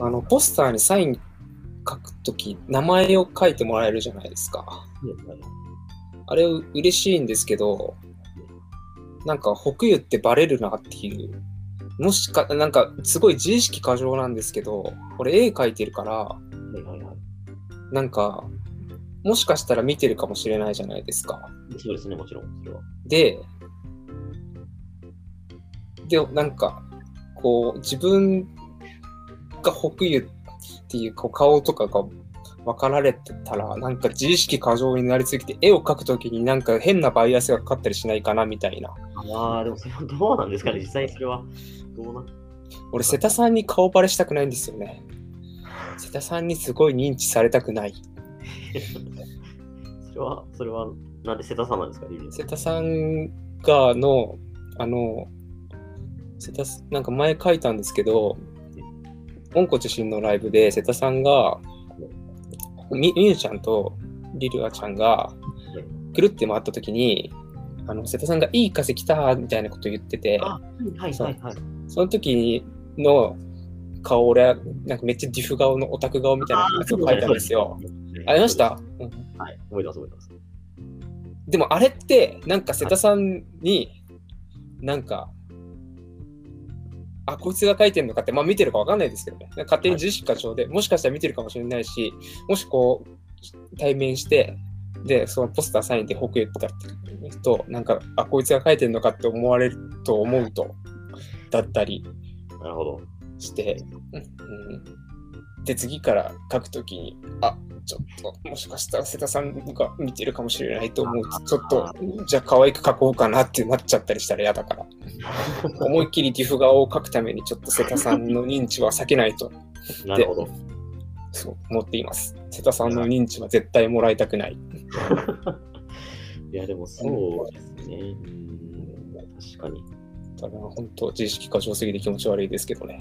あの、ポスターにサイン書くとき、名前を書いてもらえるじゃないですか。あれ嬉しいんですけど、なんか北湯ってバレるなっていう。もしか、なんかすごい自意識過剰なんですけど、俺絵描いてるから。なんか、もしかしたら見てるかもしれないじゃないですか。そうですね、もちろん。それは。で、で、なんか、こう、自分が北湯っていうこう顔とかが分かられてたら、なんか自意識過剰になりすぎて、絵を描くときになんか変なバイアスがかかったりしないかなみたいな。ああ、でもそれはどうなんですかね、実際それは。どうな？俺、瀬田さんに顔バレしたくないんですよね。瀬田さんにすごい認知されたくない。それは、それは、なんで瀬田さんなんですか、瀬田さんがの、あの、瀬田なんか前書いたんですけど、温故知新のライブで瀬田さんが、みみゆちゃんとリルアちゃんがくるって回った時に、あの瀬田さんがいい風来たみたいなこと言ってて、あはいはいはい。その時の顔、俺はなんかめっちゃディフ顔のオタク顔みたいなやつを書いたんですよ。ありました、うんはい、覚えてます、覚えてます。でもあれって、なんか瀬田さんに、なんか、あ、こいつが書いてるのかって、まあ見てるかわかんないですけどね。勝手に自意識過剰で、もしかしたら見てるかもしれないし、もしこう、対面して、で、そのポスターサインで北言ったってと、なんか、あ、こいつが書いてるのかって思われると思うと、だったりなるほど。して、うん、で、次から書くときに、あ、ちょっと、もしかしたら瀬田さんが見てるかもしれないと思うと、ちょっと、じゃあ可愛く書こうかなってなっちゃったりしたら嫌だから、思いっきりディフ顔を書くために、ちょっと瀬田さんの認知は避けないと、なるほど。そう思っています。瀬田さんの認知は絶対もらいたくない。いや、でもそうですね。うん、確かに。ただ、本当、自意識過剰すぎて気持ち悪いですけどね。